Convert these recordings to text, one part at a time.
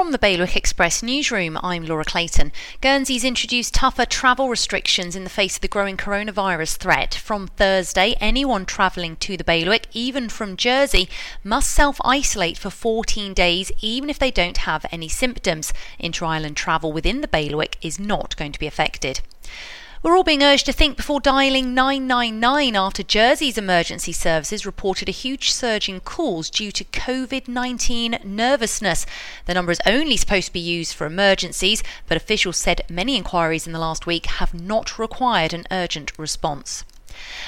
From the Bailiwick Express newsroom, I'm Laura Clayton. Guernsey's introduced tougher travel restrictions in the face of the growing coronavirus threat. From Thursday, anyone travelling to the Bailiwick, even from Jersey, must self isolate for 14 days, even if they don't have any symptoms. Inter island travel within the Bailiwick is not going to be affected. We're all being urged to think before dialing 999 after Jersey's emergency services reported a huge surge in calls due to COVID 19 nervousness. The number is only supposed to be used for emergencies, but officials said many inquiries in the last week have not required an urgent response.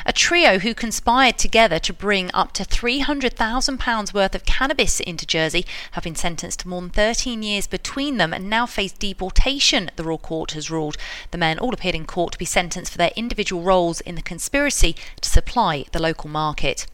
A trio who conspired together to bring up to £300,000 worth of cannabis into Jersey have been sentenced to more than 13 years between them and now face deportation, the Royal Court has ruled. The men all appeared in court to be sentenced for their individual roles in the conspiracy to supply the local market.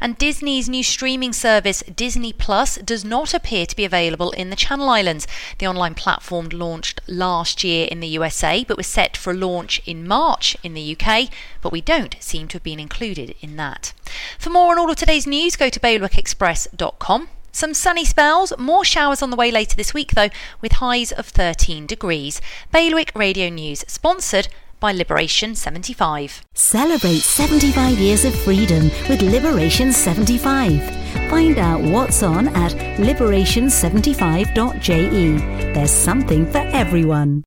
And Disney's new streaming service, Disney Plus, does not appear to be available in the Channel Islands. The online platform launched last year in the USA, but was set for a launch in March in the UK, but we don't seem to have been included in that. For more on all of today's news, go to bailiwickexpress.com. Some sunny spells, more showers on the way later this week though, with highs of 13 degrees. Bailiwick Radio News, sponsored by Liberation 75. Celebrate 75 years of freedom with Liberation 75. Find out what's on at liberation75.je. There's something for everyone.